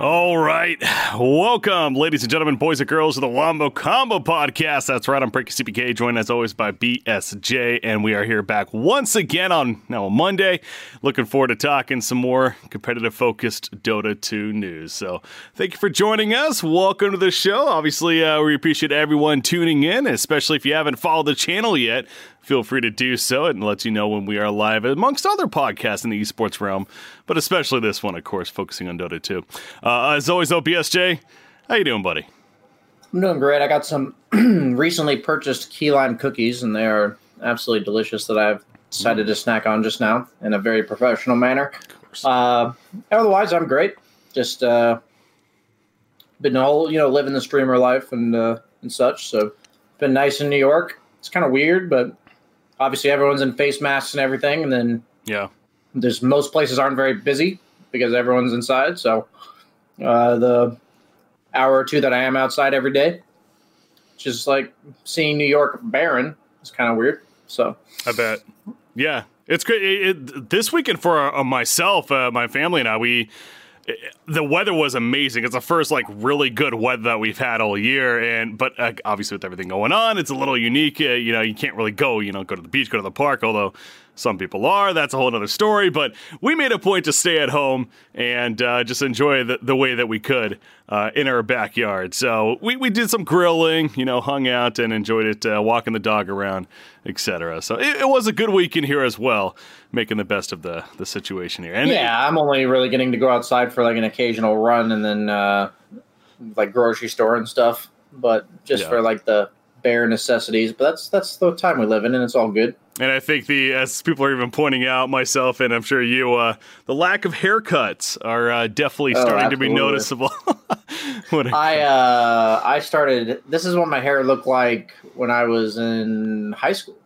All right. Welcome, ladies and gentlemen, boys and girls, to the Wombo Combo Podcast. That's right. I'm Frankie CPK, joined as always by BSJ, and we are here back once again on now Monday. Looking forward to talking some more competitive focused Dota 2 news. So thank you for joining us. Welcome to the show. Obviously, uh, we appreciate everyone tuning in, especially if you haven't followed the channel yet feel free to do so. It lets you know when we are live, amongst other podcasts in the esports realm, but especially this one, of course, focusing on Dota 2. Uh, as always, BSJ, how you doing, buddy? I'm doing great. I got some recently purchased key lime cookies, and they are absolutely delicious that I've decided mm. to snack on just now in a very professional manner. Uh, otherwise, I'm great. Just uh, been all you know, living the streamer life and uh, and such. So, been nice in New York. It's kind of weird, but obviously everyone's in face masks and everything, and then yeah, there's most places aren't very busy because everyone's inside. So uh, the hour or two that I am outside every day, just like seeing New York barren, is kind of weird. So I bet, yeah, it's great. It, it, this weekend for uh, myself, uh, my family, and I, we the weather was amazing. It's the first like really good weather that we've had all year, and but uh, obviously with everything going on, it's a little unique. Uh, you know, you can't really go, you know, go to the beach, go to the park. Although some people are. That's a whole other story. But we made a point to stay at home and uh, just enjoy the, the, way that we could uh, in our backyard. So we, we did some grilling, you know, hung out and enjoyed it, uh, walking the dog around, etc. So it, it, was a good weekend here as well, making the best of the, the situation here. And yeah, it, I'm only really getting to go outside for like an occasional run and then uh, like grocery store and stuff. But just yeah. for like the bare necessities. But that's that's the time we live in, and it's all good. And I think the as people are even pointing out, myself and I'm sure you, uh, the lack of haircuts are uh, definitely oh, starting to be noticeable. I uh, I started. This is what my hair looked like when I was in high school.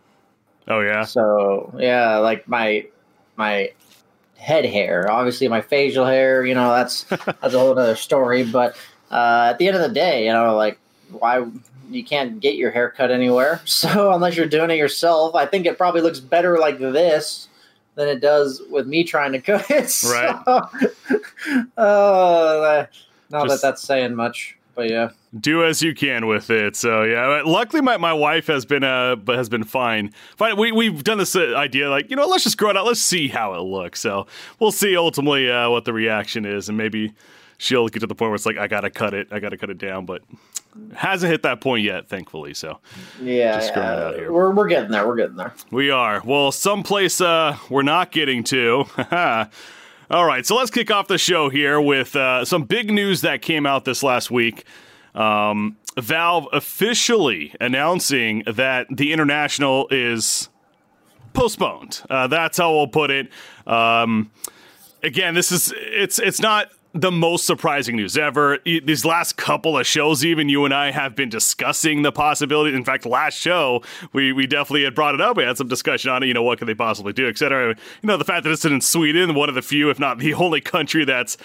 Oh yeah. So yeah, like my my head hair. Obviously, my facial hair. You know, that's that's a whole other story. But uh, at the end of the day, you know, like why you can't get your hair cut anywhere. So unless you're doing it yourself, I think it probably looks better like this than it does with me trying to cut it. Right. So, uh, not Just, that that's saying much, but yeah. do as you can with it. So yeah, luckily my, my wife has been uh has been fine. Fine, we we've done this uh, idea like you know let's just grow it out. Let's see how it looks. So we'll see ultimately uh, what the reaction is, and maybe she'll get to the point where it's like I gotta cut it, I gotta cut it down, but hasn't hit that point yet, thankfully. So yeah, yeah. we're we're getting there. We're getting there. We are. Well, someplace uh, we're not getting to. All right, so let's kick off the show here with uh, some big news that came out this last week. Um, Valve officially announcing that the international is postponed. Uh, that's how we'll put it. Um, again, this is it's it's not the most surprising news ever. These last couple of shows, even you and I have been discussing the possibility. In fact, last show we we definitely had brought it up. We had some discussion on it. You know, what could they possibly do, etc. You know, the fact that it's in Sweden, one of the few, if not the only country that's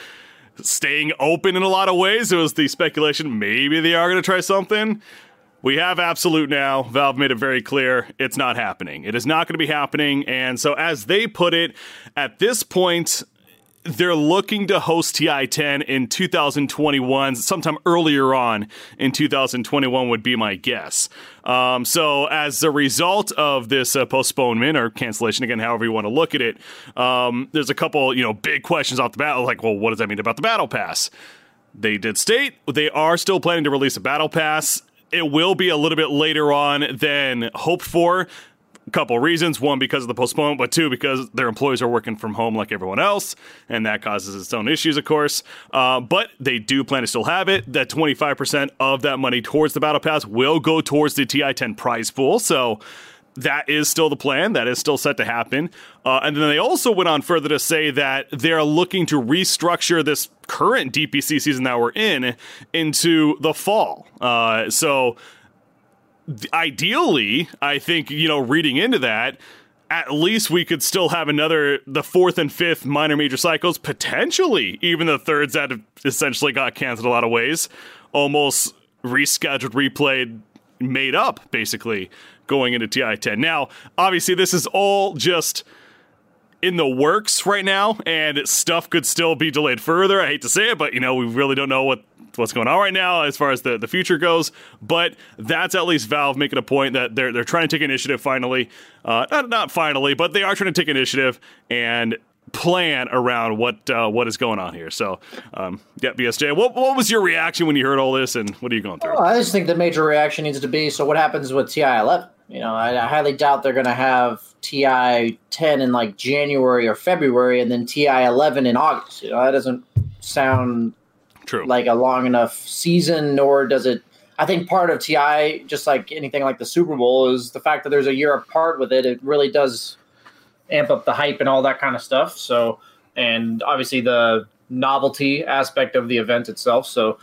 staying open in a lot of ways. It was the speculation maybe they are going to try something. We have Absolute now. Valve made it very clear it's not happening. It is not going to be happening. And so, as they put it, at this point, they're looking to host TI 10 in 2021, sometime earlier on in 2021 would be my guess. Um, so, as a result of this uh, postponement or cancellation, again, however you want to look at it, um, there's a couple, you know, big questions off the bat, like, well, what does that mean about the Battle Pass? They did state they are still planning to release a Battle Pass. It will be a little bit later on than hoped for a couple reasons. One, because of the postponement, but two, because their employees are working from home like everyone else, and that causes its own issues, of course. Uh, but they do plan to still have it. That 25% of that money towards the Battle Pass will go towards the TI 10 prize pool. So that is still the plan. That is still set to happen. Uh, and then they also went on further to say that they're looking to restructure this current DPC season that we're in into the fall. Uh, so ideally, I think, you know, reading into that, at least we could still have another the fourth and fifth minor major cycles potentially even the thirds that essentially got canceled a lot of ways almost rescheduled replayed made up basically going into ti10 now obviously this is all just in the works right now and stuff could still be delayed further i hate to say it but you know we really don't know what what's going on right now as far as the, the future goes. But that's at least Valve making a point that they're they're trying to take initiative finally. Uh, not not finally, but they are trying to take initiative and plan around what uh, what is going on here. So, um, yeah, BSJ, what what was your reaction when you heard all this, and what are you going through? Oh, I just think the major reaction needs to be so what happens with TI 11. You know, I, I highly doubt they're going to have TI 10 in like January or February, and then TI 11 in August. You know, that doesn't sound True. like a long enough season, nor does it. I think part of TI, just like anything like the Super Bowl, is the fact that there's a year apart with it. It really does amp up the hype and all that kind of stuff. So, and obviously the novelty aspect of the event itself. So,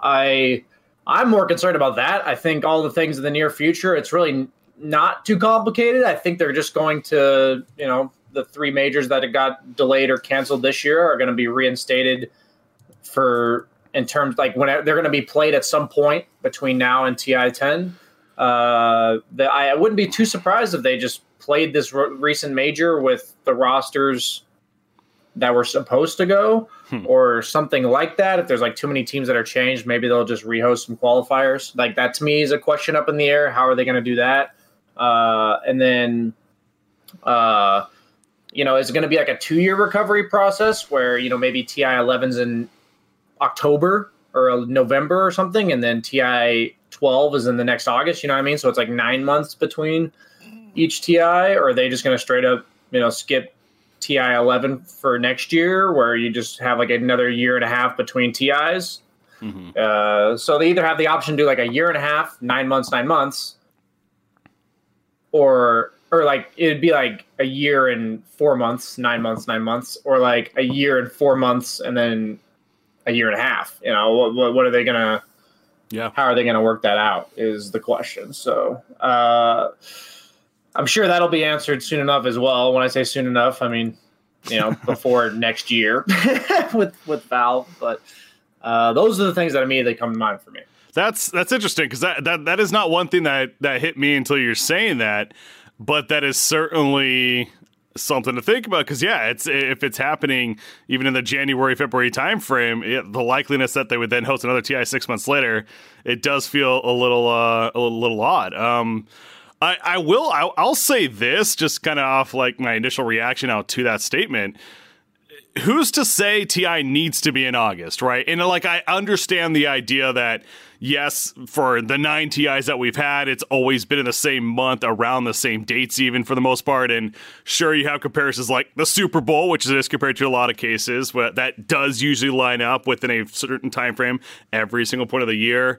I I'm more concerned about that. I think all the things in the near future, it's really not too complicated. I think they're just going to, you know, the three majors that got delayed or canceled this year are going to be reinstated for in terms like when they're going to be played at some point between now and TI 10. Uh, the, I wouldn't be too surprised if they just played this re- recent major with the rosters that were supposed to go hmm. or something like that. If there's like too many teams that are changed, maybe they'll just rehost some qualifiers. Like that to me is a question up in the air. How are they going to do that? Uh, and then, uh, you know, is it going to be like a two year recovery process where, you know, maybe TI 11's in October or November or something, and then TI 12 is in the next August. You know what I mean? So it's like nine months between each TI, or are they just going to straight up, you know, skip TI 11 for next year, where you just have like another year and a half between TIs? Mm-hmm. Uh, so they either have the option to do like a year and a half, nine months, nine months, or or like it'd be like a year and four months, nine months, nine months, or like a year and four months, and then a year and a half. You know, what, what are they gonna? Yeah. How are they gonna work that out? Is the question. So. Uh, I'm sure that'll be answered soon enough as well. When I say soon enough, I mean, you know, before next year with with Valve. But uh, those are the things that immediately come to mind for me. That's that's interesting because that, that that is not one thing that that hit me until you're saying that, but that is certainly something to think about because yeah, it's if it's happening even in the January February timeframe, it, the likeliness that they would then host another TI six months later, it does feel a little uh, a little, odd. Um, I, I will I'll, I'll say this just kind of off like my initial reaction out to that statement who's to say TI needs to be in August, right? And like I understand the idea that yes, for the nine TIs that we've had, it's always been in the same month, around the same dates, even for the most part. And sure, you have comparisons like the Super Bowl, which is compared to a lot of cases, but that does usually line up within a certain time frame every single point of the year.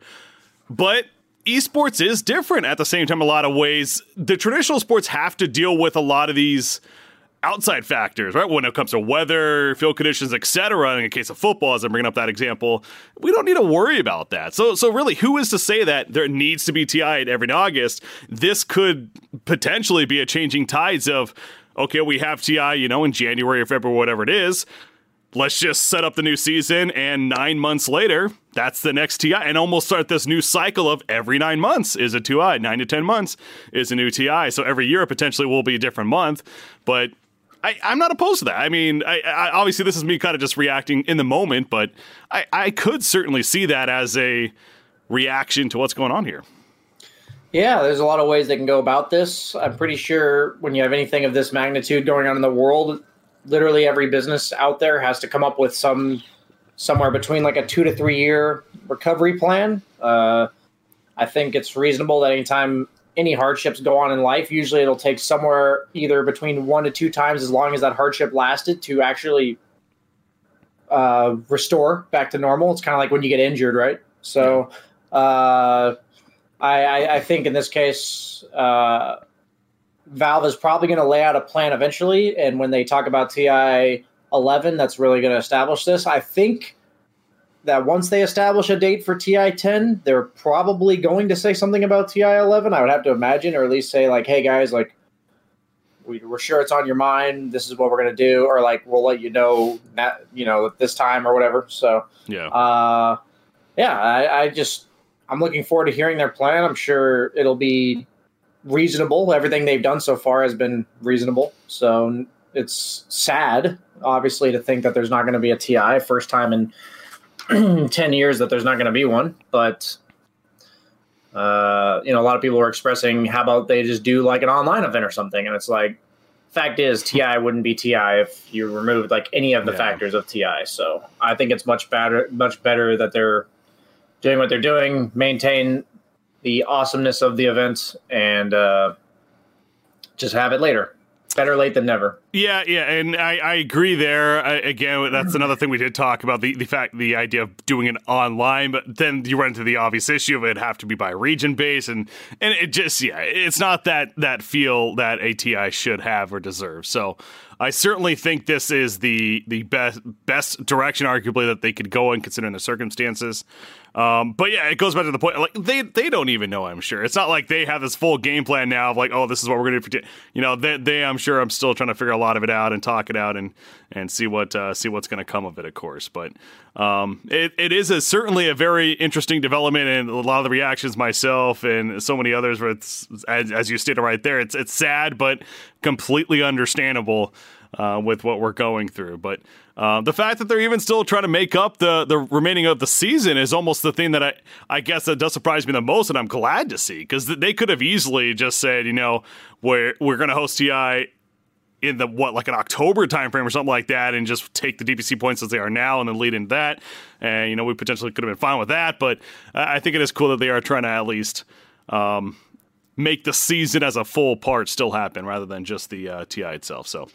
But esports is different at the same time, a lot of ways. The traditional sports have to deal with a lot of these outside factors, right? When it comes to weather, field conditions, etc. In the case of football, as I'm bringing up that example, we don't need to worry about that. So, so really, who is to say that there needs to be TI every August? This could potentially be a changing tides of, okay, we have TI, you know, in January or February, whatever it is. Let's just set up the new season, and nine months later, that's the next TI, and almost start this new cycle of every nine months is a TI, nine to ten months is a new TI. So every year potentially will be a different month, but I, am not opposed to that. I mean, I, I, obviously, this is me kind of just reacting in the moment, but I, I could certainly see that as a reaction to what's going on here. Yeah, there's a lot of ways they can go about this. I'm pretty sure when you have anything of this magnitude going on in the world, literally every business out there has to come up with some somewhere between like a two to three year recovery plan. Uh, I think it's reasonable that anytime any hardships go on in life, usually it'll take somewhere either between one to two times as long as that hardship lasted to actually uh, restore back to normal. It's kind of like when you get injured, right? So uh, I, I, think in this case, uh, Valve is probably going to lay out a plan eventually. And when they talk about TI 11, that's really going to establish this. I think that once they establish a date for TI 10, they're probably going to say something about TI 11. I would have to imagine, or at least say like, "Hey guys, like we, are sure it's on your mind. This is what we're gonna do," or like we'll let you know that you know at this time or whatever. So yeah, uh, yeah, I, I just I'm looking forward to hearing their plan. I'm sure it'll be reasonable. Everything they've done so far has been reasonable. So it's sad, obviously, to think that there's not going to be a TI first time in 10 years that there's not going to be one. But, uh, you know, a lot of people are expressing, how about they just do like an online event or something? And it's like, fact is, TI wouldn't be TI if you removed like any of the yeah. factors of TI. So I think it's much better, much better that they're doing what they're doing, maintain the awesomeness of the event, and uh, just have it later. Better late than never. Yeah, yeah, and I, I agree there. I, again, that's another thing we did talk about the, the fact, the idea of doing it online, but then you run into the obvious issue of it have to be by region base, and and it just yeah, it's not that that feel that ATI should have or deserve. So I certainly think this is the the best best direction, arguably, that they could go in considering the circumstances. Um, but yeah, it goes back to the point. Like they they don't even know. I'm sure it's not like they have this full game plan now of like, oh, this is what we're going to do. You know, they, they I'm sure I'm still trying to figure a lot of it out and talk it out and and see what uh, see what's going to come of it. Of course, but um, it it is a, certainly a very interesting development and a lot of the reactions myself and so many others. Where it's as, as you stated right there, it's it's sad but completely understandable uh, with what we're going through. But uh, the fact that they're even still trying to make up the the remaining of the season is almost the thing that I I guess that does surprise me the most, and I'm glad to see because they could have easily just said, you know, we're we're going to host TI in the what like an October timeframe or something like that, and just take the DPC points as they are now, and then lead into that. And you know, we potentially could have been fine with that, but I think it is cool that they are trying to at least. Um, make the season as a full part still happen rather than just the uh, TI itself. So,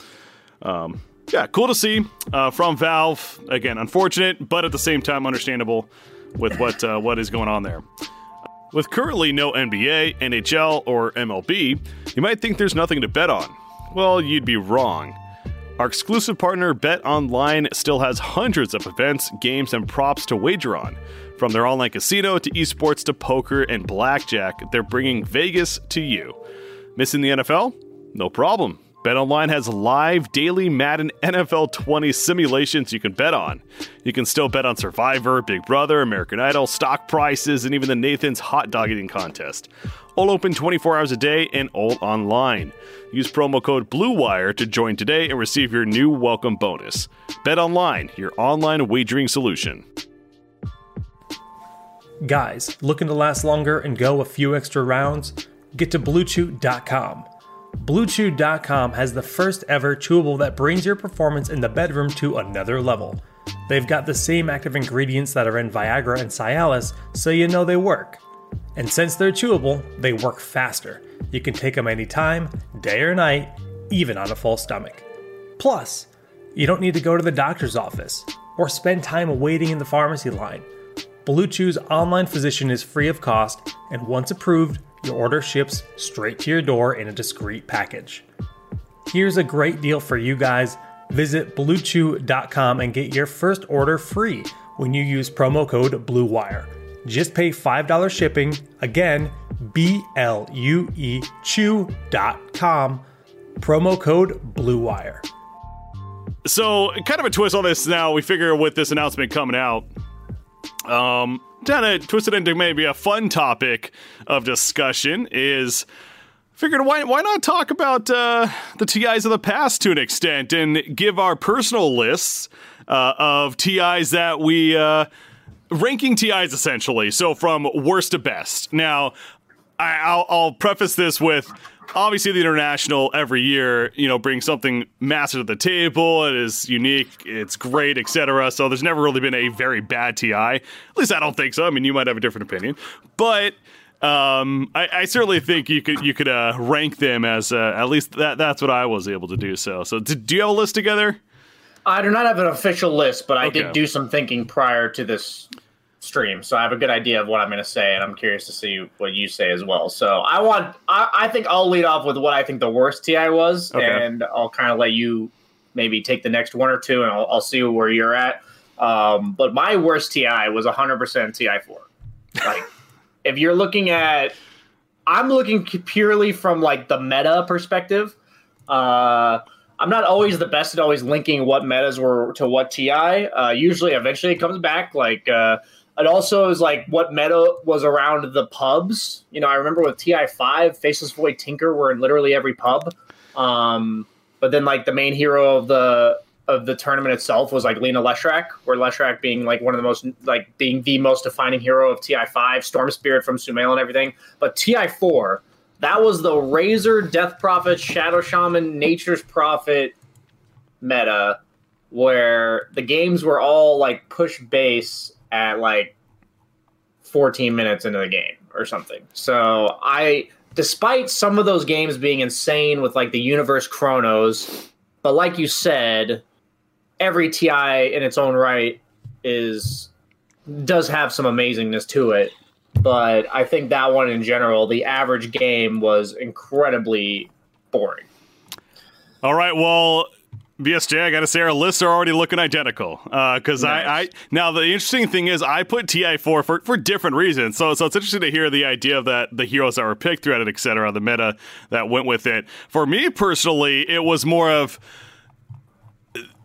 um, yeah, cool to see uh, from Valve. Again, unfortunate, but at the same time understandable with what uh, what is going on there. With currently no NBA, NHL, or MLB, you might think there's nothing to bet on. Well, you'd be wrong. Our exclusive partner Bet Online still has hundreds of events, games, and props to wager on. From their online casino to esports to poker and blackjack, they're bringing Vegas to you. Missing the NFL? No problem. BetOnline has live daily Madden NFL 20 simulations you can bet on. You can still bet on Survivor, Big Brother, American Idol, stock prices, and even the Nathan's hot dog eating contest. All open 24 hours a day and all online. Use promo code BLUEWIRE to join today and receive your new welcome bonus. Bet online, your online wagering solution. Guys, looking to last longer and go a few extra rounds? Get to BlueChew.com. BlueChew.com has the first ever chewable that brings your performance in the bedroom to another level. They've got the same active ingredients that are in Viagra and Cialis, so you know they work. And since they're chewable, they work faster. You can take them anytime, day or night, even on a full stomach. Plus, you don't need to go to the doctor's office or spend time waiting in the pharmacy line. Blue Chew's online physician is free of cost, and once approved, your order ships straight to your door in a discreet package. Here's a great deal for you guys. Visit BlueChew.com and get your first order free when you use promo code BLUEWIRE. Just pay $5 shipping. Again, B L U E Chew.com. Promo code BLUEWIRE. So, kind of a twist on this now. We figure with this announcement coming out, um, kind of twisted into maybe a fun topic of discussion is figured why why not talk about uh, the TIs of the past to an extent and give our personal lists uh, of TIs that we uh, ranking TIs essentially. So from worst to best. Now, I, I'll, I'll preface this with obviously the international every year you know brings something massive to the table it is unique it's great etc so there's never really been a very bad ti at least i don't think so i mean you might have a different opinion but um, I, I, certainly think you could you could uh, rank them as uh, at least that that's what I was able to do. So so do you have a list together? I do not have an official list, but I okay. did do some thinking prior to this stream, so I have a good idea of what I'm going to say, and I'm curious to see what you say as well. So I want, I, I think I'll lead off with what I think the worst TI was, okay. and I'll kind of let you maybe take the next one or two, and I'll, I'll see where you're at. Um, but my worst TI was 100% TI4. Like, if you're looking at, I'm looking purely from like the meta perspective. Uh, I'm not always the best at always linking what metas were to what TI. Uh, usually, eventually, it comes back. Like uh, it also is like what meta was around the pubs. You know, I remember with TI5, Faceless Void Tinker were in literally every pub. Um, but then like the main hero of the of the tournament itself was like Lina Leshrac, where Leshrac being like one of the most like being the most defining hero of TI5, Storm Spirit from Sumail and everything. But TI4, that was the Razor, Death Prophet, Shadow Shaman, Nature's Prophet meta, where the games were all like push base at like 14 minutes into the game or something. So I, despite some of those games being insane with like the universe chronos, but like you said, every TI in its own right is does have some amazingness to it. But I think that one in general, the average game was incredibly boring. All right, well, BSJ, I gotta say our lists are already looking identical. Because uh, nice. I, I now the interesting thing is I put TI four for for different reasons. So so it's interesting to hear the idea of that the heroes that were picked throughout it, etc. The meta that went with it. For me personally, it was more of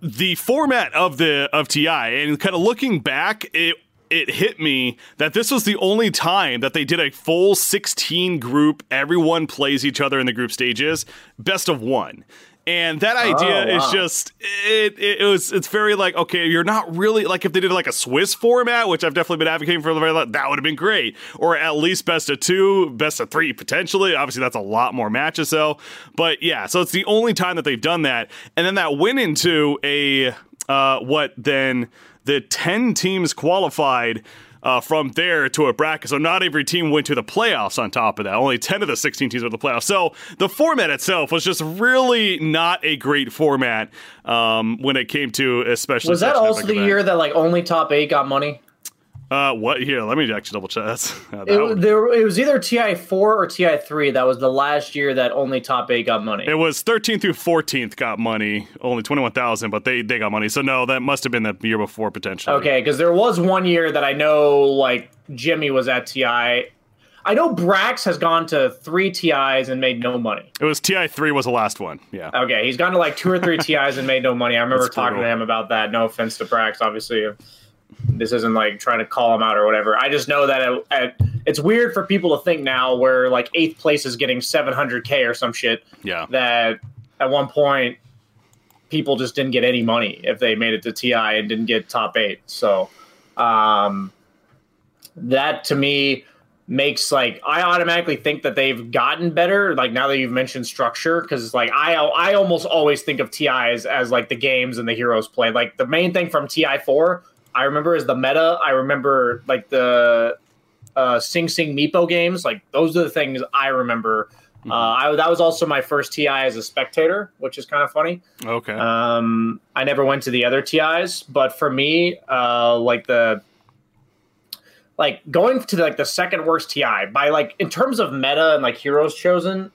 the format of the of TI and kind of looking back, it it hit me that this was the only time that they did a full 16 group everyone plays each other in the group stages best of one. And that idea oh, wow. is just it, it, it, was it's very like okay you're not really like if they did like a swiss format which i've definitely been advocating for the very long that would have been great. Or at least best of two best of three potentially. Obviously that's a lot more matches though. But yeah so it's the only time that they've done that. And then that went into a uh, what then the 10 teams qualified uh, from there to a bracket. So not every team went to the playoffs on top of that. Only 10 of the 16 teams went to the playoffs. So the format itself was just really not a great format um, when it came to especially. Was that also the event. year that like only top eight got money? Uh, what here? Let me actually double check. That's, uh, that it, there, it was either TI four or TI three. That was the last year that only top eight got money. It was 13th through 14th got money, only 21,000, but they they got money. So no, that must have been the year before potentially. Okay, because there was one year that I know like Jimmy was at TI. I know Brax has gone to three TIs and made no money. It was TI three was the last one. Yeah. Okay, he's gone to like two or three TIs and made no money. I remember talking to him about that. No offense to Brax, obviously this isn't like trying to call him out or whatever. I just know that at, at, it's weird for people to think now where like eighth place is getting 700k or some shit. Yeah. That at one point people just didn't get any money if they made it to TI and didn't get top eight. So um, that to me makes like I automatically think that they've gotten better. Like now that you've mentioned structure, because like I I almost always think of TI as, as like the games and the heroes play. Like the main thing from TI four, I remember is the meta. I remember like the uh, Sing Sing Meepo games. Like those are the things I remember. Uh, I, that was also my first TI as a spectator, which is kind of funny. Okay. Um, I never went to the other TIs, but for me, uh, like the like going to like the second worst TI by like in terms of meta and like heroes chosen,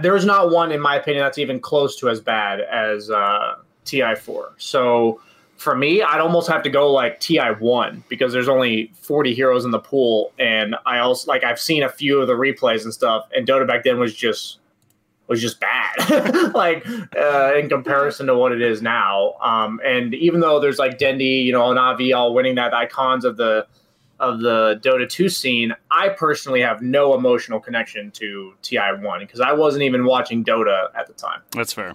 there is not one in my opinion that's even close to as bad as uh, TI four. So for me, I'd almost have to go like TI one because there's only 40 heroes in the pool, and I also like I've seen a few of the replays and stuff, and Dota back then was just was just bad, like uh, in comparison to what it is now. Um, and even though there's like Dendi, you know, Navi all winning that icons of the of the Dota 2 scene, I personally have no emotional connection to TI1 because I wasn't even watching Dota at the time. That's fair.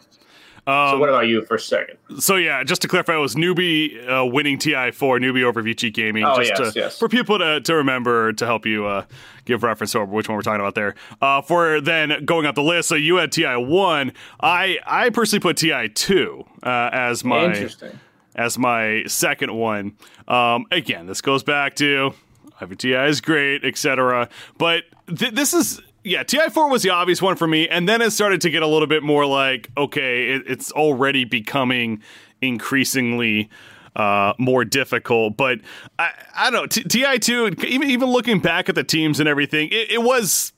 Um, so what about you for a second? So yeah, just to clarify, it was Newbee uh, winning TI four, Newbee over Vici Gaming. Oh just yes, to, yes. For people to, to remember to help you uh, give reference over which one we're talking about there. Uh, for then going up the list, so you had TI one. I I personally put TI two uh, as my as my second one. Um, again, this goes back to IVTI is great, etc. But th- this is yeah, TI4 was the obvious one for me, and then it started to get a little bit more like okay, it, it's already becoming increasingly. Uh, more difficult, but I, I don't know. T- Ti2, even even looking back at the teams and everything, it, it was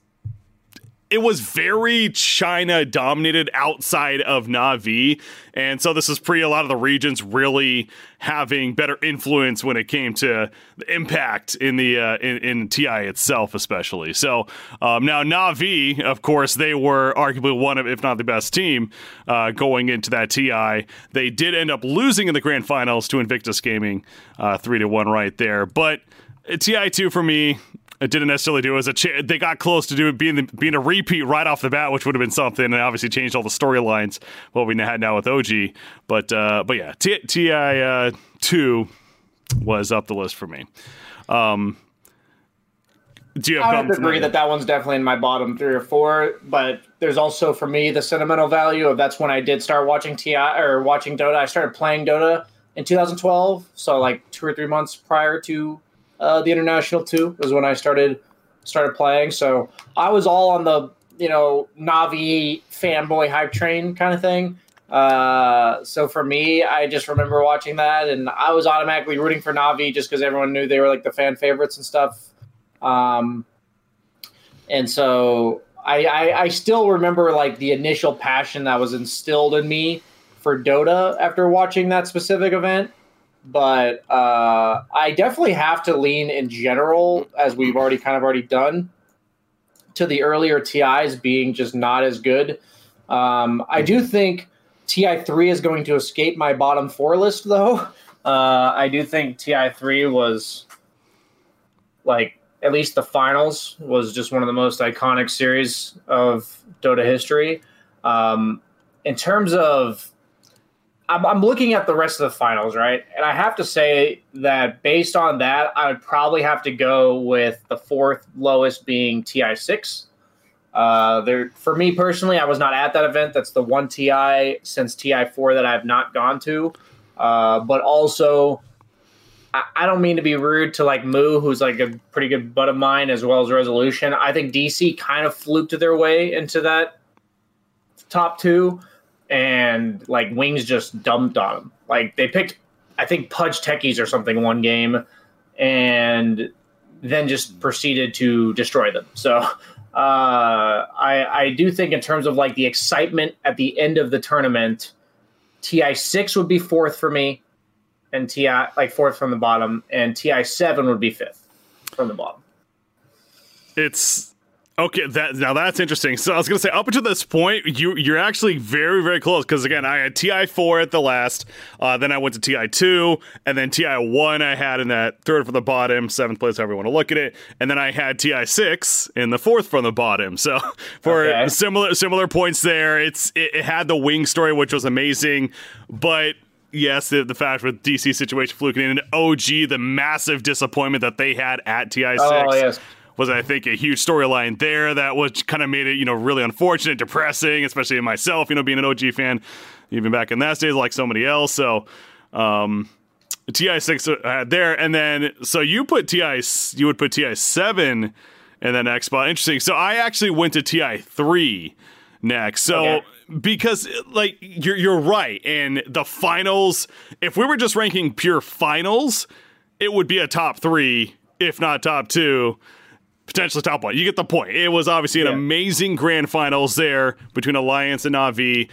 it was very China dominated outside of Navi. And so this is pre a lot of the regions really having better influence when it came to the impact in the uh, in, in TI itself, especially. So um, now Navi, of course, they were arguably one of, if not the best team uh, going into that TI. They did end up losing in the grand finals to Invictus Gaming, uh, three to one right there. But TI two for me, it didn't necessarily do it as a ch- they got close to doing being the, being a repeat right off the bat, which would have been something, and obviously changed all the storylines what we had now with OG. But uh, but yeah, T- Ti uh, two was up the list for me. Um, do you have I would agree that that one's definitely in my bottom three or four, but there's also for me the sentimental value of that's when I did start watching TI or watching Dota. I started playing Dota in 2012, so like two or three months prior to uh, the international two was when I started started playing. So I was all on the you know Navi fanboy hype train kind of thing. Uh, so for me, I just remember watching that, and I was automatically rooting for Navi just because everyone knew they were like the fan favorites and stuff. Um, and so I, I I still remember like the initial passion that was instilled in me for Dota after watching that specific event but uh, I definitely have to lean in general, as we've already kind of already done, to the earlier TIs being just not as good. Um, I do think TI three is going to escape my bottom four list, though. Uh, I do think TI three was like at least the finals was just one of the most iconic series of Dota history. Um, in terms of I'm, I'm looking at the rest of the finals, right? And I have to say that based on that, I would probably have to go with the fourth lowest being TI six. Uh, there for me personally, I was not at that event. That's the one TI since TI four that I have not gone to. Uh, but also, I, I don't mean to be rude to like Moo, who's like a pretty good bud of mine, as well as Resolution. I think DC kind of fluked their way into that top two and like Wings just dumped on them. Like they picked, I think Pudge Techies or something one game, and then just proceeded to destroy them. So uh, I I do think in terms of like the excitement at the end of the tournament, Ti six would be fourth for me, and Ti like fourth from the bottom, and Ti seven would be fifth from the bottom. It's Okay, that now that's interesting. So I was going to say, up until this point, you you're actually very very close because again, I had Ti four at the last, uh, then I went to Ti two, and then Ti one I had in that third from the bottom, seventh place, however you want to look at it, and then I had Ti six in the fourth from the bottom. So for Okay. similar similar points there, it's it, it had the wing story, which was amazing, but. Yes, the, the fact with DC situation fluking in, and OG, the massive disappointment that they had at TI six Oh, yes. Was I think a huge storyline there that was kind of made it you know really unfortunate, depressing, especially in myself, you know, being an OG fan, even back in that days, like somebody else. So, um, Ti six uh, there, and then so you put Ti, you would put Ti seven, and then X spot. Interesting. So I actually went to Ti three next. So. Okay. Because like you're you're right, and the finals. If we were just ranking pure finals, it would be a top three, if not top two potentially top one. You get the point. It was obviously an Yeah. amazing grand finals there between Alliance and Navi.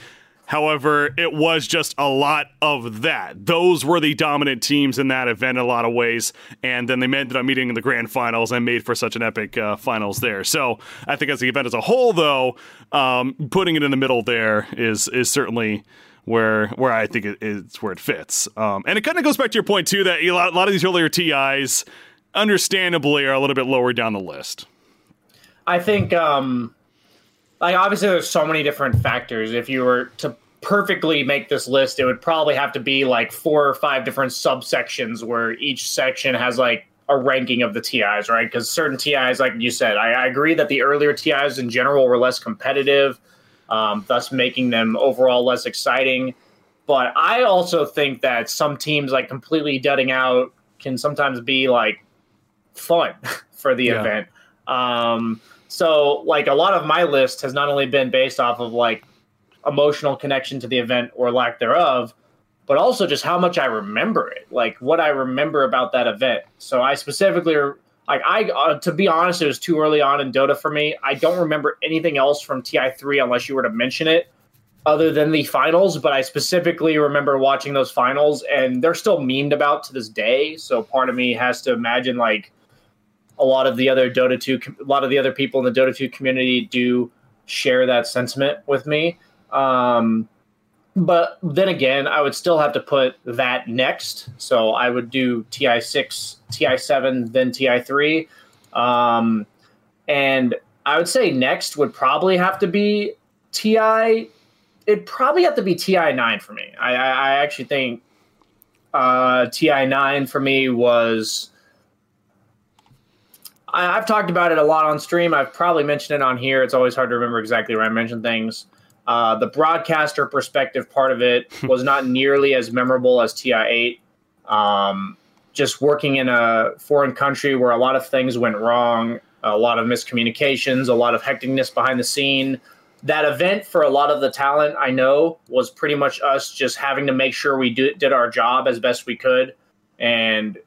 However, it was just a lot of that. Those were the dominant teams in that event in a lot of ways, and then they ended up meeting in the grand finals and made for such an epic uh, finals there. So I think as the event as a whole, though, um, putting it in the middle there is is certainly where where I think it is where it fits. Um, and it kind of goes back to your point too that a lot, a lot of these earlier TIs, understandably, are a little bit lower down the list. I think, um, like, obviously, there's so many different factors. If you were to perfectly make this list, it would probably have to be like four or five different subsections where each section has like a ranking of the TIs, right? Because certain TIs, like you said, I, I agree that the earlier TIs in general were less competitive, um, thus making them overall less exciting. But I also think that some teams, like completely dudding out, can sometimes be like fun for the Yeah. event. Um, so like a lot of my list has not only been based off of like emotional connection to the event or lack thereof, but also just how much I remember it, like what I remember about that event. So I specifically like I uh, to be honest, it was too early on in Dota for me. I don't remember anything else from TI3 unless you were to mention it other than the finals, but I specifically remember watching those finals and they're still memed about to this day. So part of me has to imagine like a lot of the other Dota 2, a lot of the other people in the Dota 2 community do share that sentiment with me. Um, but then again, I would still have to put that next. So I would do TI6, TI7, then TI3. Um, and I would say next would probably have to be TI. It'd probably have to be TI9 for me. I, I, I actually think uh, TI9 for me was. I, I've talked about it a lot on stream. I've probably mentioned it on here. It's always hard to remember exactly where I mentioned things. Uh, the broadcaster perspective part of it was not nearly as memorable as TI8. Um, just working in a foreign country where a lot of things went wrong, a lot of miscommunications, a lot of hecticness behind the scene. That event for a lot of the talent I know was pretty much us just having to make sure we do, did our job as best we could. And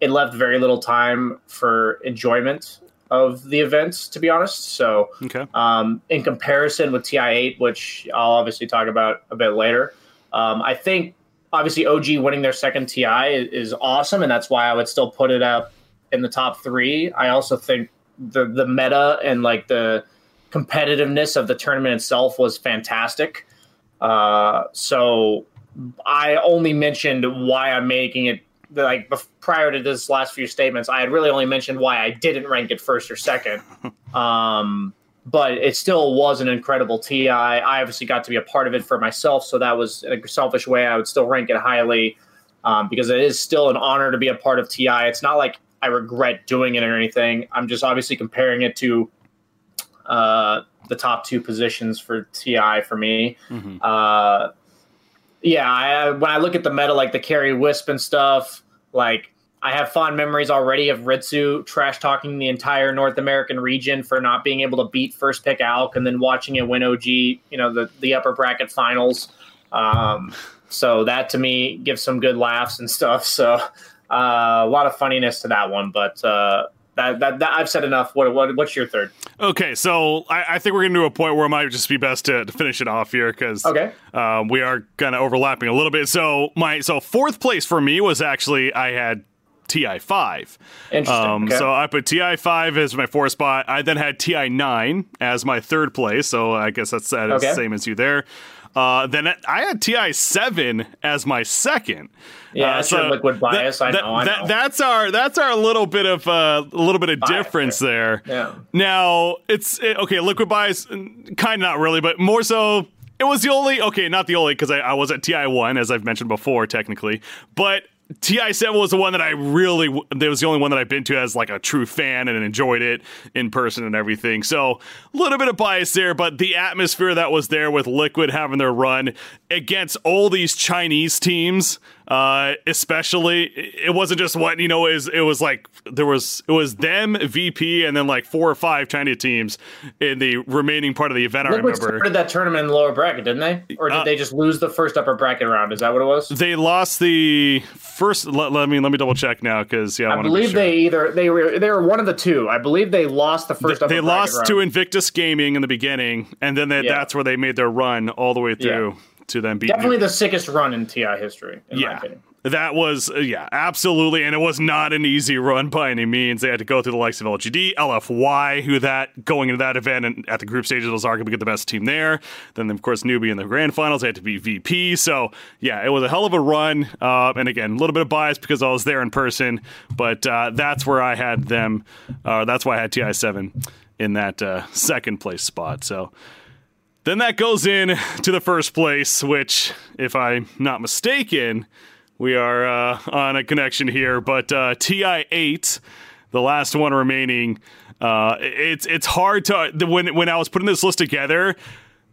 it left very little time for enjoyment of the events, to be honest. So, Okay. um, in comparison with TI8, which I'll obviously talk about a bit later, um, I think obviously OG winning their second TI is, is awesome, and that's why I would still put it up in the top three. I also think the the meta and like the competitiveness of the tournament itself was fantastic. Uh, so I only mentioned why I'm making it like bef- prior to this last few statements. I had really only mentioned why I didn't rank it first or second. Um, but it still was an incredible TI. I obviously got to be a part of it for myself, so that was in a selfish way. I would still rank it highly um, because it is still an honor to be a part of TI. It's not like I regret doing it or anything. I'm just obviously comparing it to uh, the top two positions for TI for me. Uh, yeah, I, when I look at the meta, like the carry wisp and stuff, like I have fond memories already of Ritsu trash talking the entire North American region for not being able to beat first pick Alk, and then watching it win OG, you know, the the upper bracket finals. Um, so that to me gives some good laughs and stuff. So uh, a lot of funniness to that one, but. Uh, that, that, that I've said enough. What, what what's your third? Okay, so I, I think we're going to do a point where it might just be best to, to finish it off here because Okay. um, we are kind of overlapping a little bit. So my so fourth place for me was actually I had TI5. Interesting. Um, okay. So I put TI5 as my fourth spot. I then had TI9 as my third place. So I guess that's, that's Okay. the same as you there. Uh, then I had TI7 as my second. Yeah, Uh, your liquid bias. I that- know, that- That's our that's our little bit of uh, a little bit of Bias difference there. Yeah. Now it's it, okay. Liquid bias, kind of not really, but more so. It was the only okay, not the only because I, I was at TI one as I've mentioned before, technically, but. TI seven was the one that I really. That was the only one that I've been to as like a true fan and enjoyed it in person and everything. So a little bit of bias there, but the atmosphere that was there with Liquid having their run against all these Chinese teams, uh, especially, it wasn't just what you know. It was, it was like there was it was them, VP, and then like four or five China teams in the remaining part of the event. I remember started that tournament in the lower bracket, didn't they? Or did Uh, they just lose the first upper bracket round? Is that what it was? they lost the first. Let, let me let me double check now because yeah, I, I wanna be believe sure. they either they were they were one of the two. I believe they lost the first. upper they bracket lost round. to Invictus Gaming in the beginning, and then they, Yeah. that's where they made their run all the way through to them beating. Definitely the sickest run in TI history. In my yeah, opinion. that was uh, yeah, absolutely, and it was not an easy run by any means. They had to go through the likes of LGD, LFY, who that going into that event and at the group stages it was arguably the best team there. Then of course Newbee in the grand finals, they had to be VP. So yeah, it was a hell of a run. Uh, and again, a little bit of bias because I was there in person, but uh, that's where I had them. Uh, that's why I had TI seven in that uh, second place spot. So. Then that goes in to the first place, which, if I'm not mistaken, we are uh, on a connection here. But uh, TI8, the last one remaining, uh, it's it's hard to when when I was putting this list together.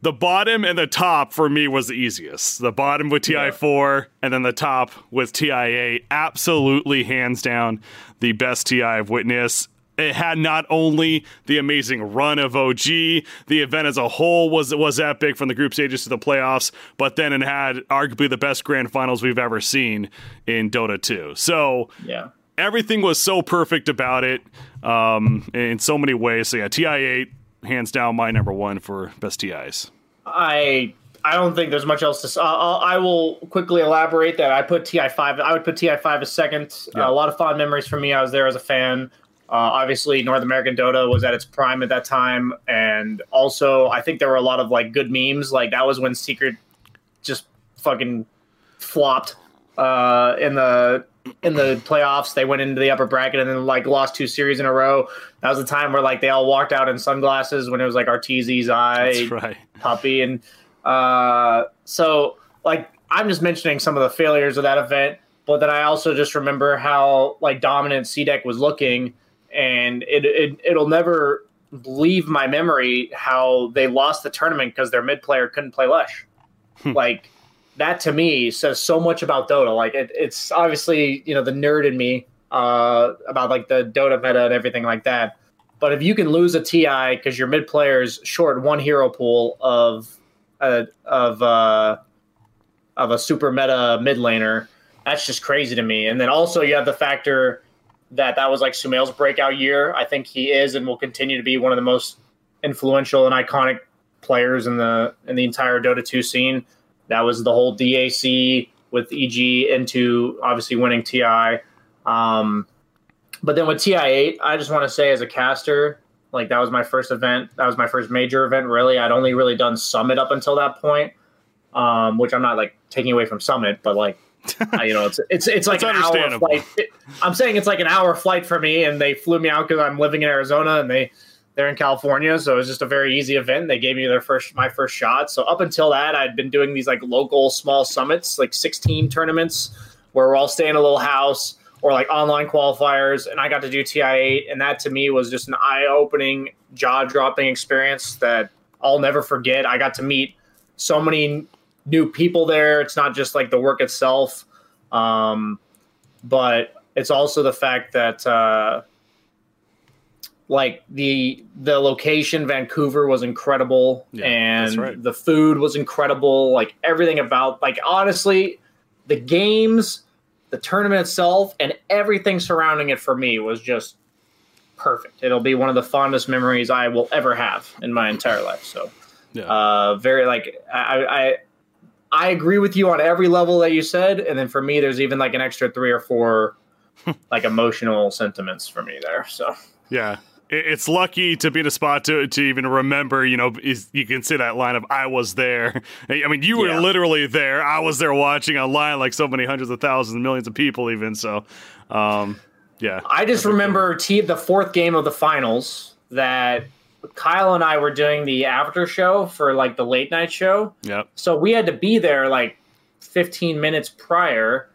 The bottom and the top for me was the easiest. The bottom with TI4 and then the top with TI8. Absolutely, hands down, the best TI I've witnessed it had not only the amazing run of OG, the event as a whole was was epic from the group stages to the playoffs, but then it had arguably the best grand finals we've ever seen in Dota 2. So Yeah. everything was so perfect about it um, in so many ways. So yeah, TI8 hands down my number one for best TIs. I I don't think there's much else to. Uh, I'll, I will quickly elaborate that I put TI five. I would put TI five as second. Yeah. Uh, a lot of fond memories for me. I was there as a fan. Uh, obviously, North American Dota was at its prime at that time, and also I think there were a lot of like good memes. Like that was when Secret just fucking flopped uh, in the in the playoffs. They went into the upper bracket and then like lost two series in a row. That was the time where like they all walked out in sunglasses when it was like Arteezy's eye right. puppy and uh so like i'm just mentioning some of the failures of that event but then i also just remember how like dominant CDEC was looking and it, it it'll never leave my memory how they lost the tournament because their mid player couldn't play lesh like that to me says so much about dota. Like it, it's obviously you know the nerd in me uh about like the dota meta and everything like that. But if you can lose a TI because your mid players short one hero pool of uh, of uh, of a super meta mid laner, that's just crazy to me. And then also you have the factor that that was like Sumail's breakout year. I think he is and will continue to be one of the most influential and iconic players in the in the entire Dota 2 scene. That was the whole DAC with EG into obviously winning TI. Um, but then with TI8, I just want to say as a caster, like that was my first event. That was my first major event. Really, I'd only really done Summit up until that point, um, which I'm not like taking away from Summit, but like I- you know, it's it's it's like That's an hour flight. It- I'm saying it's like an hour flight for me, and they flew me out because I'm living in Arizona and they they're in California, so it was just a very easy event. They gave me their first my first shot. So up until that, I'd been doing these like local small summits, like 16 tournaments, where we're all staying in a little house or like online qualifiers, and I got to do TI8, and that to me was just an eye-opening, jaw-dropping experience that I'll never forget. I got to meet so many new people there. It's not just like the work itself, um, but it's also the fact that uh, like the the location, Vancouver was incredible, Yeah, and right. the food was incredible. Like everything about like honestly, the games, the tournament itself, and everything surrounding it for me was just perfect. It'll be one of the fondest memories I will ever have in my entire life. So Yeah. uh, very like I, I I agree with you on every level that you said, and then for me, there's even like an extra three or four like emotional sentiments for me there. So yeah, it's lucky to be in a spot to to even remember. You know, is, you can say that line of "I was there." I mean, you were yeah. literally there. I was there watching online, like so many hundreds of thousands, millions of people, even. So, um, yeah. I just remember t- the fourth game of the finals that Kyle and I were doing the after show for like the late night show. Yep. So we had to be there like 15 minutes prior,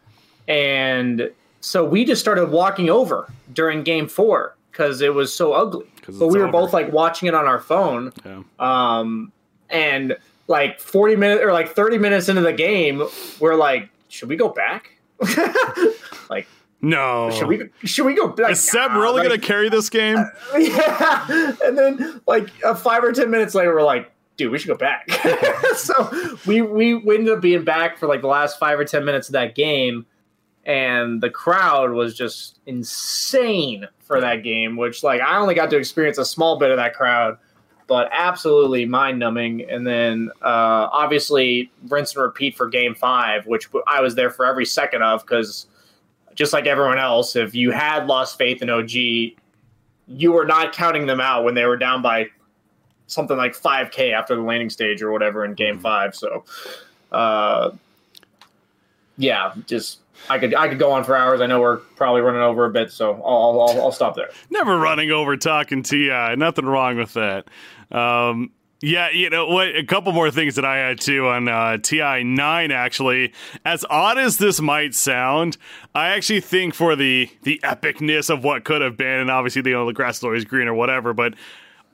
and so we just started walking over during game four because it was so ugly. But we were over. both like watching it on our phone. Yeah. Um, and like 40 minutes or like 30 minutes into the game, we're like, should we go back? like, no. Should we should we go back? Is Ceb really like, gonna carry this game? Uh, yeah. And then like uh, five or ten minutes later, we're like, dude, we should go back. so we we ended up being back for like the last five or ten minutes of that game and the crowd was just insane for that game which like i only got to experience a small bit of that crowd but absolutely mind numbing and then uh, obviously rinse and repeat for game five which i was there for every second of because just like everyone else if you had lost faith in og you were not counting them out when they were down by something like 5k after the landing stage or whatever in game mm-hmm. five so uh, yeah just I could I could go on for hours. I know we're probably running over a bit, so I'll I'll, I'll stop there. Never running over talking Ti. Nothing wrong with that. Um, yeah, you know what? A couple more things that I had too on uh, Ti nine. Actually, as odd as this might sound, I actually think for the the epicness of what could have been, and obviously the, you know, the grass is always green or whatever, but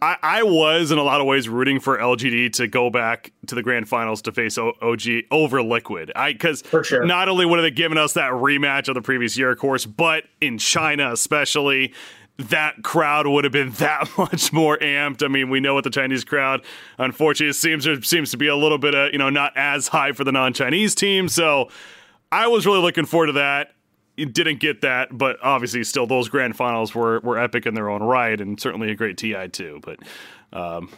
I, I, was in a lot of ways rooting for LGD to go back to the grand finals to face o- OG over Liquid. I because sure. not only would have they given us that rematch of the previous year, of course, but in China especially. That crowd would have been that much more amped. I mean, we know what the Chinese crowd, unfortunately, seems seems to be a little bit of you know not as high for the non-Chinese team. So, I was really looking forward to that didn't get that, but obviously, still those grand finals were were epic in their own right, and certainly a great Ti too. But um,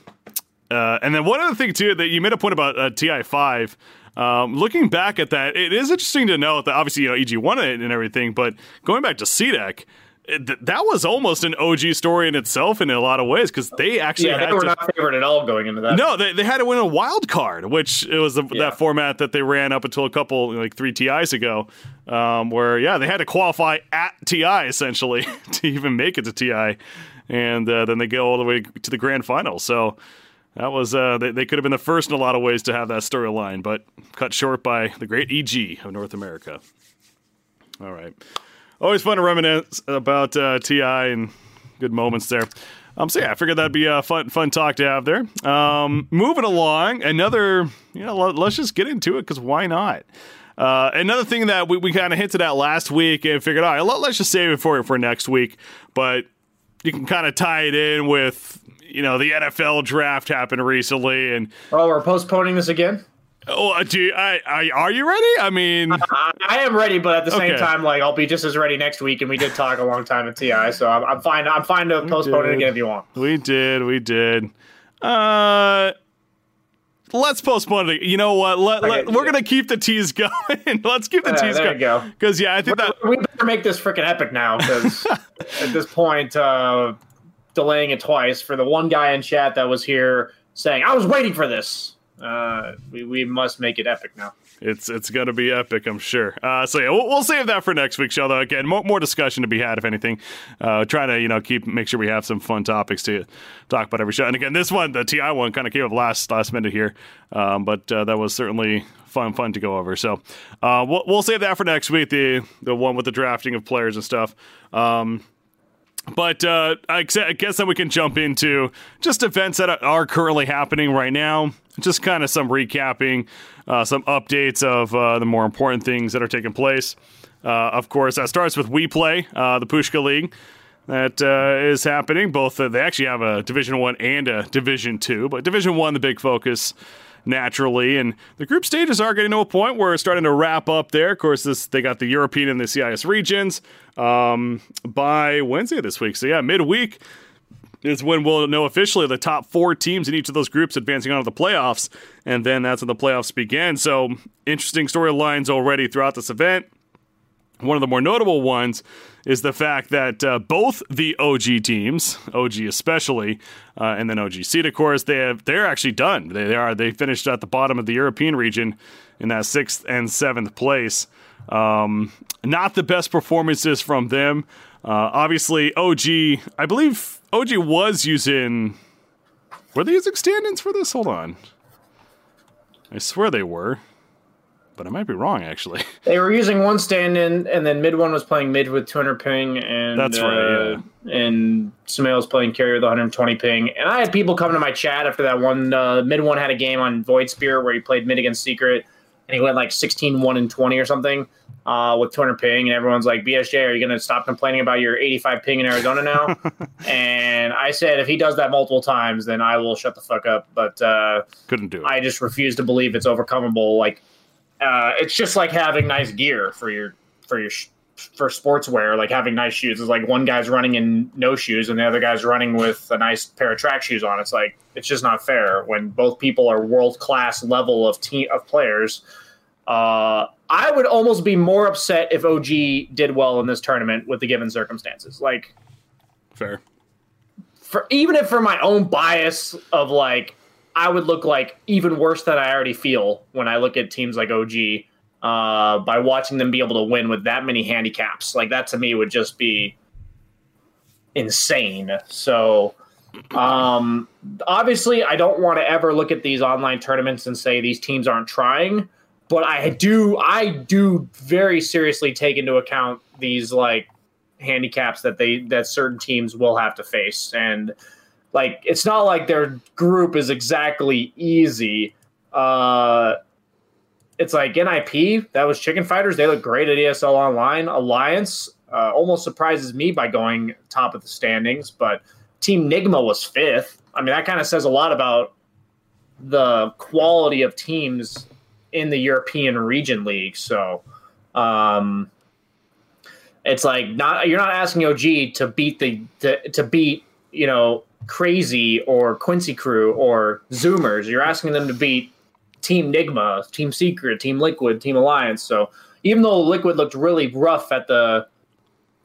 uh, and then one other thing too that you made a point about uh, Ti five. Um, looking back at that, it is interesting to note that obviously you know EG won it and everything, but going back to CDEC, that was almost an OG story in itself in a lot of ways because they actually yeah, they were to, not favored at all going into that. No, they, they had to win a wild card, which it was the, yeah. that format that they ran up until a couple like three TIs ago, um, where yeah they had to qualify at TI essentially to even make it to TI, and uh, then they go all the way to the grand final. So that was uh, they, they could have been the first in a lot of ways to have that storyline, but cut short by the great EG of North America. All right always fun to reminisce about uh, Ti and good moments there. Um, so yeah, I figured that'd be a fun fun talk to have there. Um, moving along, another you know let, us just get into it because why not? Uh, another thing that we, we kind of hinted at last week and figured, all right, let, let's just save it for for next week. But you can kind of tie it in with you know the NFL draft happened recently, and oh, we're postponing this again. Oh, uh, do you, I, I, are you ready? I mean, I, I am ready, but at the same okay. time, like I'll be just as ready next week. And we did talk a long time at TI, so I'm, I'm fine. I'm fine to we postpone did. it again if you want. We did, we did. Uh, let's postpone it. You know what? Let, okay, let, we're gonna keep the teas going. let's keep the uh, teas going. go. Because yeah, I think we're, that we better make this freaking epic now. Because at this point, uh, delaying it twice for the one guy in chat that was here saying, "I was waiting for this." Uh, we, we must make it epic now. It's it's going to be epic, I'm sure. Uh, so yeah, we'll, we'll, save that for next week's show. Though again, more, more discussion to be had, if anything. Uh, trying to you know keep make sure we have some fun topics to talk about every show. And again, this one, the Ti one, kind of came up last last minute here, um, but uh, that was certainly fun fun to go over. So uh, we'll we'll save that for next week. The the one with the drafting of players and stuff. Um, but uh, I guess that we can jump into just events that are currently happening right now. Just kind of some recapping, uh, some updates of uh, the more important things that are taking place. Uh, of course, that starts with WePlay, uh, the Pushka League that uh, is happening. Both they actually have a Division One and a Division Two, but Division One the big focus naturally. And the group stages are getting to a point where it's starting to wrap up there. Of course, this they got the European and the CIS regions um, by Wednesday this week. So yeah, midweek is when we'll know officially the top four teams in each of those groups advancing on to the playoffs, and then that's when the playoffs begin. So interesting storylines already throughout this event. one of the more notable ones is the fact that uh, both the OG teams, OG especially, uh, and then OG Seed, of course, they have they're actually done. They, they are they finished at the bottom of the European region in that sixth and seventh place. Um, not the best performances from them. Uh, obviously, OG, I believe OG was using. Were they using stand-ins for this? Hold on. I swear they were but I might be wrong actually. They were using one stand in, and then MidOne was playing mid with 200 ping, and that's right. Uh, yeah. And Sumail was playing carry with 120 ping, and I had people come to my chat after that one. Uh, MidOne had a game on Void Spirit where he played mid against Secret, and he went like 16 1 and 20 or something uh, with 200 ping, and everyone's like, BSJ, are you going to stop complaining about your 85 ping in Arizona now? and I said, if he does that multiple times, then I will shut the fuck up. But uh, couldn't do it. I just refuse to believe it's overcomable. Like uh, it's just like having nice gear for your for your for sportswear. Like having nice shoes is like one guy's running in no shoes and the other guy's running with a nice pair of track shoes on. It's like it's just not fair when both people are world class level of team of players. Uh, I would almost be more upset if OG did well in this tournament with the given circumstances. Like, fair. For even if for my own bias of like I would look like even worse than I already feel when I look at teams like OG uh, by watching them be able to win with that many handicaps. Like that to me would just be insane. So um, obviously, I don't want to ever look at these online tournaments and say these teams aren't trying, but I do I do very seriously take into account these like handicaps that they that certain teams will have to face and like it's not like their group is exactly easy. Uh, it's like NIP that was Chicken Fighters. They look great at ESL Online. Alliance uh, almost surprises me by going top of the standings, but Team Nigma was fifth. I mean, that kind of says a lot about the quality of teams in the European Region League. So, um, it's like not you're not asking OG to beat the to, to beat you know Crazy or Quincy Crew or Zoomers. You're asking them to beat Team Nigma, Team Secret, Team Liquid, Team Alliance. So even though Liquid looked really rough at the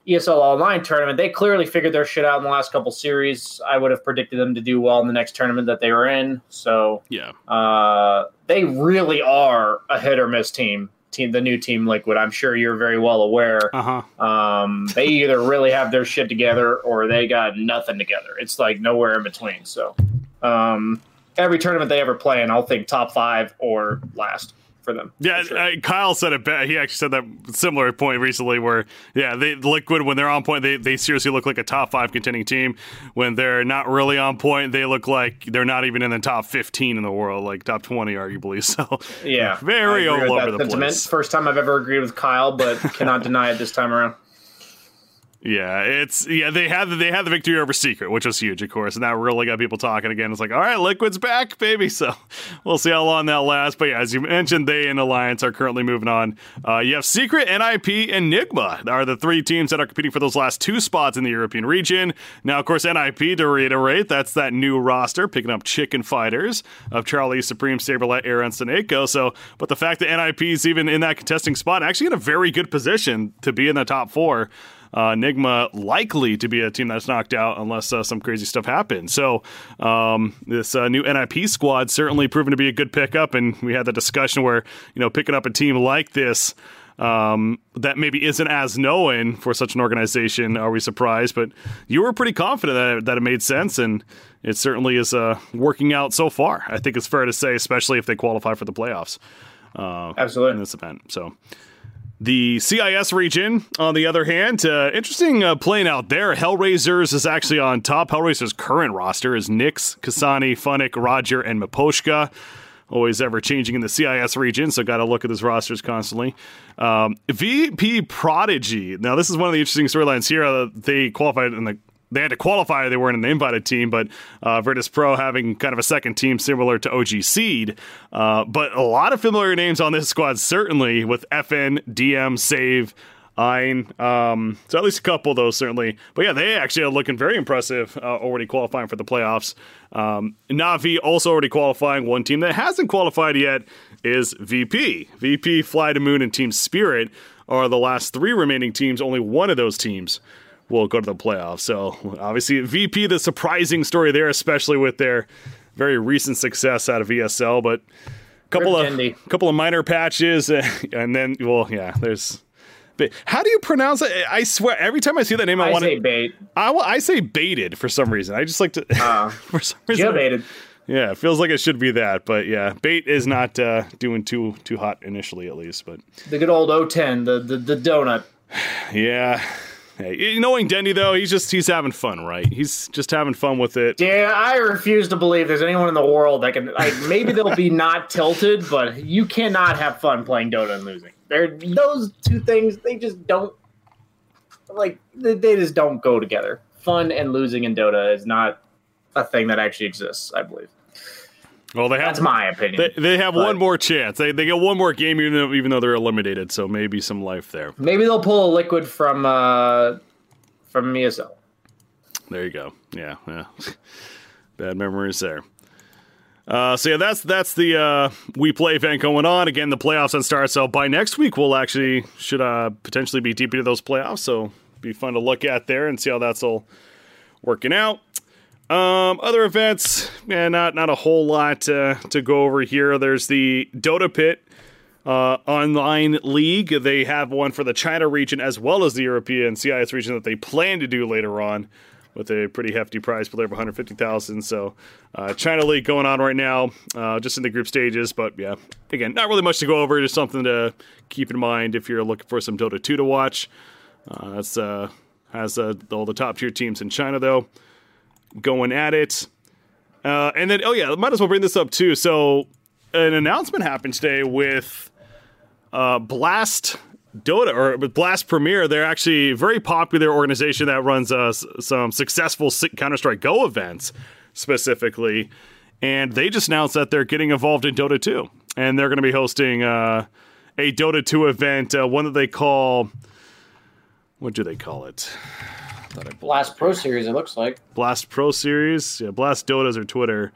ESL Online tournament, they clearly figured their shit out in the last couple series. I would have predicted them to do well in the next tournament that they were in. So yeah, uh, they really are a hit or miss team team, the new team Liquid. I'm sure you're very well aware. Uh-huh. Um, they either really have their shit together or they got nothing together. It's like nowhere in between. So, um, every tournament they ever play, and I'll think top five or last for them. Yeah, for sure. uh, Kyle said it. He actually said that similar point recently, where yeah, they Liquid when they're on point, they they seriously look like a top five contending team. When they're not really on point, they look like they're not even in the top fifteen in the world, like top twenty, arguably. So yeah, very all over the sentiment. place. First time I've ever agreed with Kyle, but cannot deny it this time around. Yeah, it's yeah they had the, they had the victory over Secret, which was huge, of course, and that really got people talking again. It's like, all right, Liquid's back, baby. So we'll see how long that lasts. But yeah, as you mentioned, they and Alliance are currently moving on. Uh, you have Secret, NIP, and Nigma are the three teams that are competing for those last two spots in the European region. Now, of course, NIP to reiterate, that's that new roster picking up Chicken Fighters of Charlie Supreme, SabeRLight, Aaron Saneko. So, but the fact that NIP is even in that contesting spot, actually in a very good position to be in the top four uh, Nigma likely to be a team that's knocked out unless uh, some crazy stuff happens. So um, this uh, new NIP squad certainly proven to be a good pickup, and we had the discussion where you know picking up a team like this. Um, that maybe isn't as known for such an organization. Are we surprised? But you were pretty confident that it, that it made sense, and it certainly is uh, working out so far. I think it's fair to say, especially if they qualify for the playoffs. Uh, Absolutely in this event. So the CIS region, on the other hand, uh, interesting uh, playing out there. Hellraisers is actually on top. Hellraisers' current roster is Nix, Kasani, Funn1k, Roger, and Miposhka. Always ever changing in the CIS region, so got to look at his rosters constantly. Um, VP Prodigy. Now, this is one of the interesting storylines here. Uh, they qualified in the they had to qualify. They weren't an invited team, but uh, Virtus Pro having kind of a second team similar to OG Seed. Uh, but a lot of familiar names on this squad, certainly with FN, DM, Save, Ein. Um, so at least a couple those, certainly. But yeah, they actually are looking very impressive, uh, already qualifying for the playoffs. Um, Navi also already qualifying. One team that hasn't qualified yet is VP. VP, Fly to Moon, and Team Spirit are the last three remaining teams, only one of those teams will go to the playoffs. So obviously, VP, the surprising story there, especially with their very recent success out of ESL, but a couple Rip of couple of minor patches, and then well, yeah, there's. But how do you pronounce it? I swear, every time I see that name, I, I want say to. bait. I, I say baited for some reason. I just like to. Uh, for some reason, yeah, baited. yeah, it feels like it should be that, but yeah, bait is not uh, doing too too hot initially, at least. But The good old O10, the, the, the donut. yeah, hey, knowing Dendi though, he's just he's having fun, right? He's just having fun with it. Yeah, I refuse to believe there's anyone in the world that can. Like, maybe they'll be not tilted, but you cannot have fun playing Dota and losing. They're those two things. They just don't like. They just don't go together. Fun and losing in Dota is not a thing that actually exists. I believe Well, they have that's my opinion. they, they have But- one more chance. They they get one more game, even though even though they're eliminated. So maybe some life there. maybe they'll pull a liquid from uh from ESL. There you go. Yeah, yeah. Bad memories there. Uh, so yeah, that's that's the uh, WePlay event going on. Again, the playoffs on start. So by next week, we'll actually should uh, potentially be deep into those playoffs. So be fun to look at there and see how that's all working out. Um, other events, yeah, not not a whole lot uh, to go over here. There's the Dota Pit uh, online league. They have one for the China region as well as the European CIS region that they plan to do later on with a pretty hefty prize pool of 150,000. So, uh, China League going on right now, uh, just in the group stages. But yeah, again, not really much to go over. Just something to keep in mind if you're looking for some Dota 2 to watch. Uh, that's uh, has uh, all the top tier teams in China though going at it. Uh, and then, oh yeah, might as well bring this up too. So, an announcement happened today with uh, Blast Dota or Blast Premier. They're actually a very popular organization that runs uh, some successful Counter Strike Go events specifically. And they just announced that they're getting involved in Dota 2. And they're going to be hosting uh, a Dota 2 event, uh, one that they call. What do they call it? I Pro Series, it looks like. Blast Pro Series. Yeah, Blast Dota's or Twitter.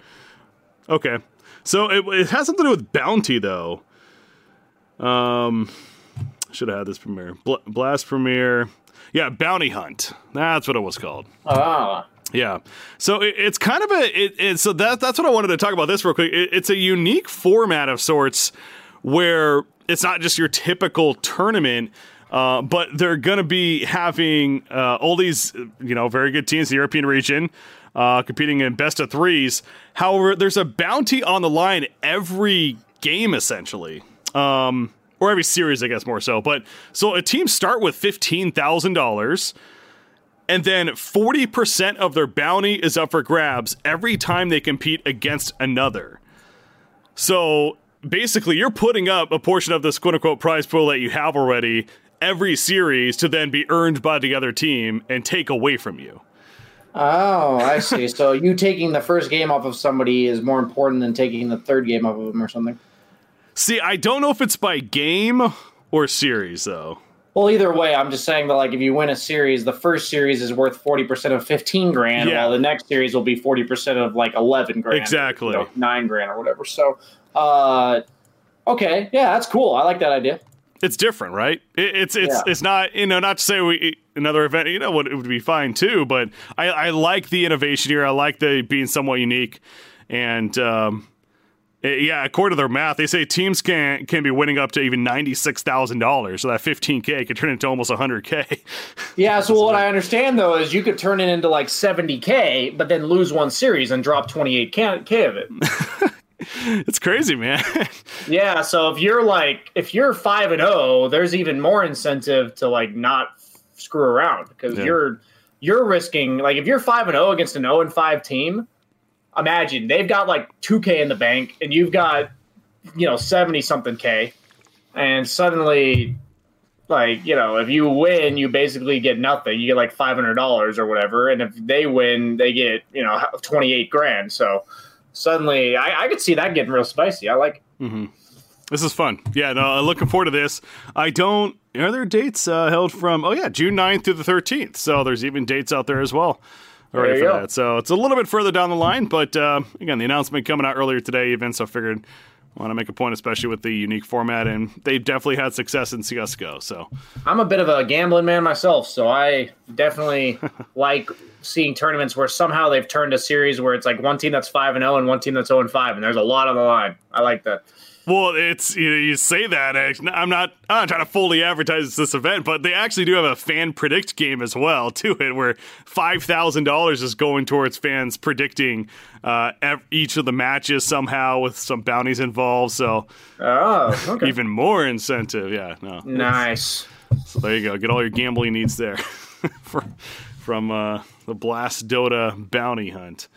Okay. So it, it has something to do with bounty, though. Um, should have had this premiere. Bl- Blast Premiere. Yeah, Bounty Hunt. That's what it was called. Ah, Yeah. So it, it's kind of a it, it, so that that's what I wanted to talk about this real quick. It, it's a unique format of sorts where it's not just your typical tournament. Uh, but they're going to be having uh, all these, you know, very good teams in the European region uh, competing in best of threes. However, there's a bounty on the line every game, essentially. Um, or every series, I guess, more so. But so a team start with $15,000 and then 40% of their bounty is up for grabs every time they compete against another. So basically, you're putting up a portion of this quote unquote prize pool that you have already every series to then be earned by the other team and take away from you. oh, I see. so you taking the first game off of somebody is more important than taking the third game off of them or something. See, I don't know if it's by game or series, though. Well, either way, I'm just saying that like if you win a series, the first series is worth forty percent of fifteen grand, Yeah. while the next series will be forty percent of like eleven grand, Exactly. you know, nine grand or whatever. So, uh, okay, yeah, that's cool. I like that idea. It's different, right? It, it's it's Yeah. it's not you know not to say we another event you know what it would be fine too, but I, I like the innovation here. I like the being somewhat unique, and um, eh, yeah, according to their math, they say teams can can be winning up to even ninety six thousand dollars. So that fifteen k could turn into almost hundred k. Yeah. So what I understand though is you could turn it into like seventy k, but then lose one series and drop twenty eight k of it. It's crazy, man. Yeah, so if you're like if you're five and zero, there's even more incentive to like not screw around because Yeah. you're you're risking like if you're five and zero against an zero and five team, imagine they've got like two k in the bank and you've got you know seventy something k, and suddenly like you know if you win you basically get nothing you get like five hundred dollars or whatever and if they win they get you know twenty eight grand so suddenly I, I could see that getting real spicy I like. it. This is fun. Yeah, no, I'm looking forward to this. I don't. Are there dates uh, held from? Oh yeah, June 9th through the 13th. So there's even dates out there as well. Already There for go. that. So it's a little bit further down the line, but uh, again, the announcement coming out earlier today, even. So I want to make a point, especially with the unique format, and they definitely had success in CS:GO. So I'm a bit of a gambling man myself, so I definitely like seeing tournaments where somehow they've turned a series where it's like one team that's five and zero and one team that's zero and five, and there's a lot on the line. I like that. Well, it's you, know, you say that I'm not I'm not trying to fully advertise this event, but they actually do have a fan predict game as well to it, where five thousand dollars is going towards fans predicting uh, each of the matches somehow with some bounties involved. So, oh, okay. even more incentive. Yeah, no, nice. So there you go. Get all your gambling needs there For, from uh, the Blast Dota bounty hunt.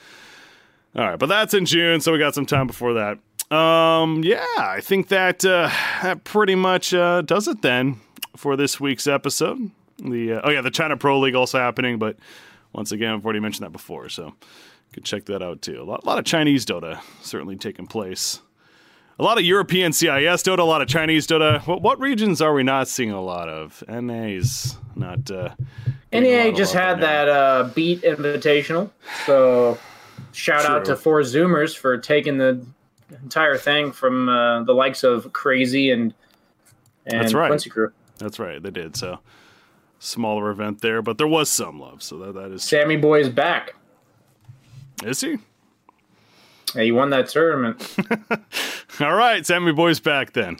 All right, but that's in June, so we got some time before that. Um, yeah, I think that uh, that pretty much uh, does it then for this week's episode. The uh, oh yeah, the China Pro League also happening, but once again, I've already mentioned that before, so you could check that out too. A lot, a lot of Chinese Dota certainly taking place. A lot of European CIS Dota, a lot of Chinese Dota. What, what regions are we not seeing a lot of? NA's not. Uh, NA just had that uh, beat invitational, so shout True. out to four Zoomers for taking the entire thing from uh, the likes of Crazy and and That's right. Quincy Crew. That's right. They did. So smaller event there, but there was some love. So that, that is Sammy Boy is back. Is he? Yeah, he won that tournament. All right, Sammy Boy's back then.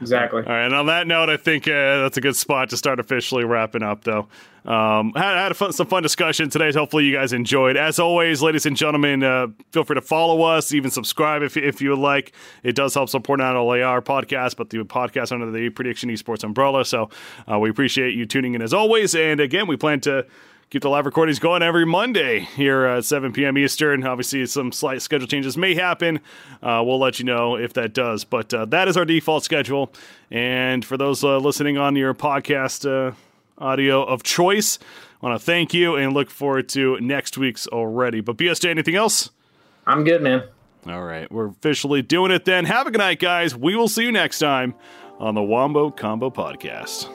Exactly. All right, and on that note, I think uh, that's a good spot to start officially wrapping up, though. Um, had, had fun, some fun discussion today. Hopefully, you guys enjoyed. As always, ladies and gentlemen, uh, feel free to follow us, even subscribe if, if you would like. It does help support not only our podcast, but the podcast under the Prediction Esports umbrella. So uh, we appreciate you tuning in as always. And again, we plan to keep the live recordings going every Monday here at 7 p.m. Eastern. Obviously, some slight schedule changes may happen. Uh, we'll let you know if that does. But uh, that is our default schedule. And for those uh, listening on your podcast uh, audio of choice, I want to thank you and look forward to next week's already. But BSJ, anything else? I'm good, man. All right, we're officially doing it then. Have a good night, guys. We will see you next time on the Wombo Combo Podcast.